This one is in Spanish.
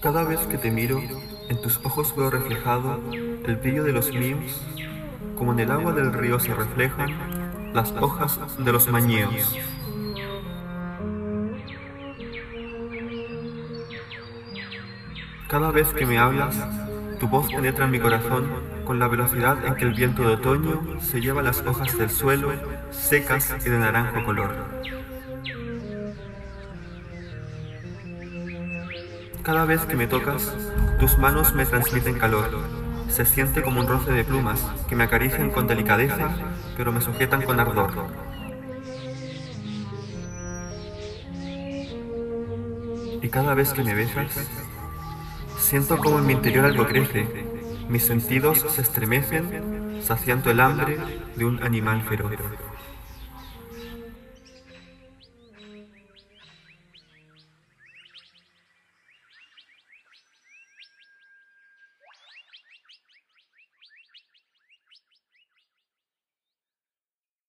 Cada vez que te miro, en tus ojos veo reflejado el brillo de los míos, como en el agua del río se reflejan las hojas de los mañeos. Cada vez que me hablas, tu voz penetra en mi corazón con la velocidad en que el viento de otoño se lleva las hojas del suelo secas y de naranjo color. Cada vez que me tocas, tus manos me transmiten calor. Se siente como un roce de plumas que me acarician con delicadeza, pero me sujetan con ardor. Y cada vez que me besas, siento como en mi interior algo crece. Mis sentidos se estremecen, saciando el hambre de un animal feroz.